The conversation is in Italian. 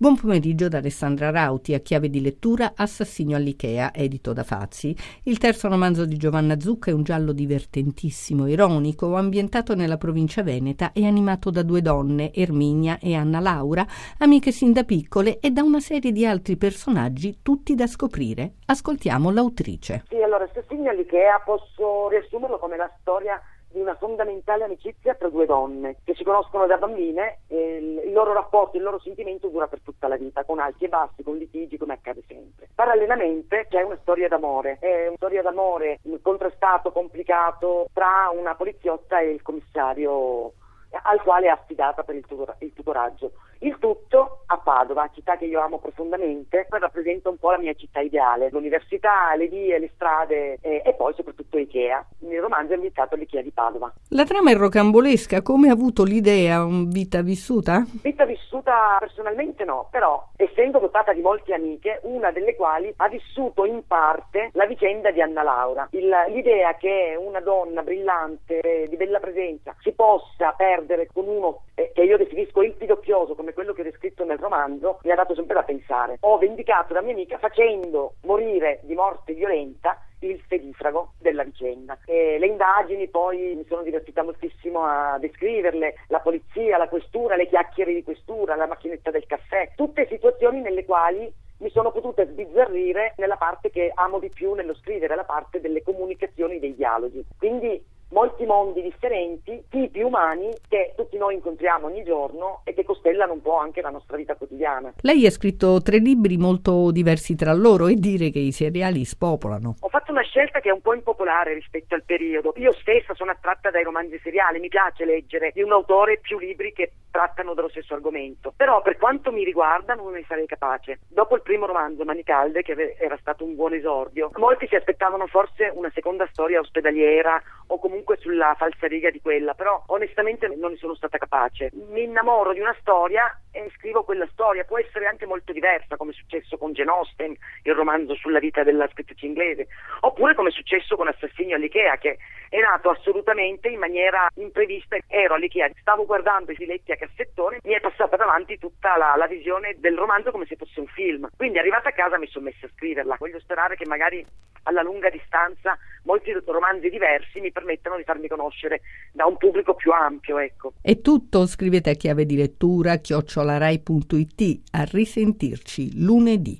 Buon pomeriggio da Alessandra Rauti, a chiave di lettura Assassinio all'Ikea, edito da Fazzi. Il terzo romanzo di Giovanna Zucca è un giallo divertentissimo, ironico, ambientato nella provincia veneta e animato da due donne, Erminia e Anna Laura, amiche sin da piccole e da una serie di altri personaggi, tutti da scoprire. Ascoltiamo l'autrice. Sì, allora Assassinio all'Ikea posso riassumerlo come la storia di una fondamentale amicizia tra due donne che si conoscono da bambine e il loro rapporto, il loro sentimento dura per tutta la vita, con alti e bassi, con litigi, come accade sempre. Parallelamente c'è una storia d'amore, è una storia d'amore contrastato, complicato tra una poliziotta e il commissario al quale è affidata per il, tutor- il tutoraggio. Il tutto a Padova, città che io amo profondamente, rappresenta un po' la mia città ideale, l'università, le vie, le strade eh, e poi soprattutto Ikea. Il romanzo è ambientato all'Ikea di Padova. La trama è rocambolesca, come ha avuto l'idea? Vita vissuta? Vita vissuta personalmente no, però essendo dotata di molte amiche, una delle quali ha vissuto in parte la vicenda di Anna Laura. Il, l'idea che una donna brillante, di bella presenza, si possa perdere con uno eh, che io definisco il pidocchioso, come quello che è descritto nel romanzo, mi ha dato sempre da pensare. Ho vendicato la mia amica facendo morire di morte violenta il fedifrago della vicenda. E le indagini poi mi sono divertita moltissimo a descriverle, la polizia, la questura, le chiacchiere di questura, la macchinetta del caffè, tutte situazioni nelle quali mi sono potuta sbizzarrire nella parte che amo di più nello scrivere, la parte delle comunicazioni, dei dialoghi. Quindi molti mondi differenti, tipi umani che tutti noi incontriamo ogni giorno e che costellano un po' anche la nostra vita quotidiana. Lei ha scritto tre libri molto diversi tra loro e dire che i seriali spopolano. Ho fatto una scelta che è un po' impopolare rispetto al periodo. Io stessa sono attratta dai romanzi seriali, mi piace leggere di un autore più libri che trattano dello stesso argomento. Però per quanto mi riguarda non ne sarei capace. Dopo il primo romanzo, Mani Calde, che era stato un buon esordio, molti si aspettavano forse una seconda storia ospedaliera o comunque sulla falsariga di quella, però onestamente non ne sono stata capace. Mi innamoro di una storia e scrivo quella storia, può essere anche molto diversa, come è successo con Jane Austen, il romanzo sulla vita della scrittrice inglese, oppure come è successo con Assassinio all'Ikea, che è nato assolutamente in maniera imprevista. Ero all'Ikea, stavo guardando i filetti a cassettone, mi è passata davanti tutta la, la visione del romanzo come se fosse un film. Quindi arrivata a casa mi sono messa a scriverla. Voglio sperare che magari alla lunga distanza molti romanzi diversi mi permettano di farmi conoscere da un pubblico più ampio. Ecco. È tutto, scrivete a chiave di lettura chiocciolarai.it. A risentirci lunedì.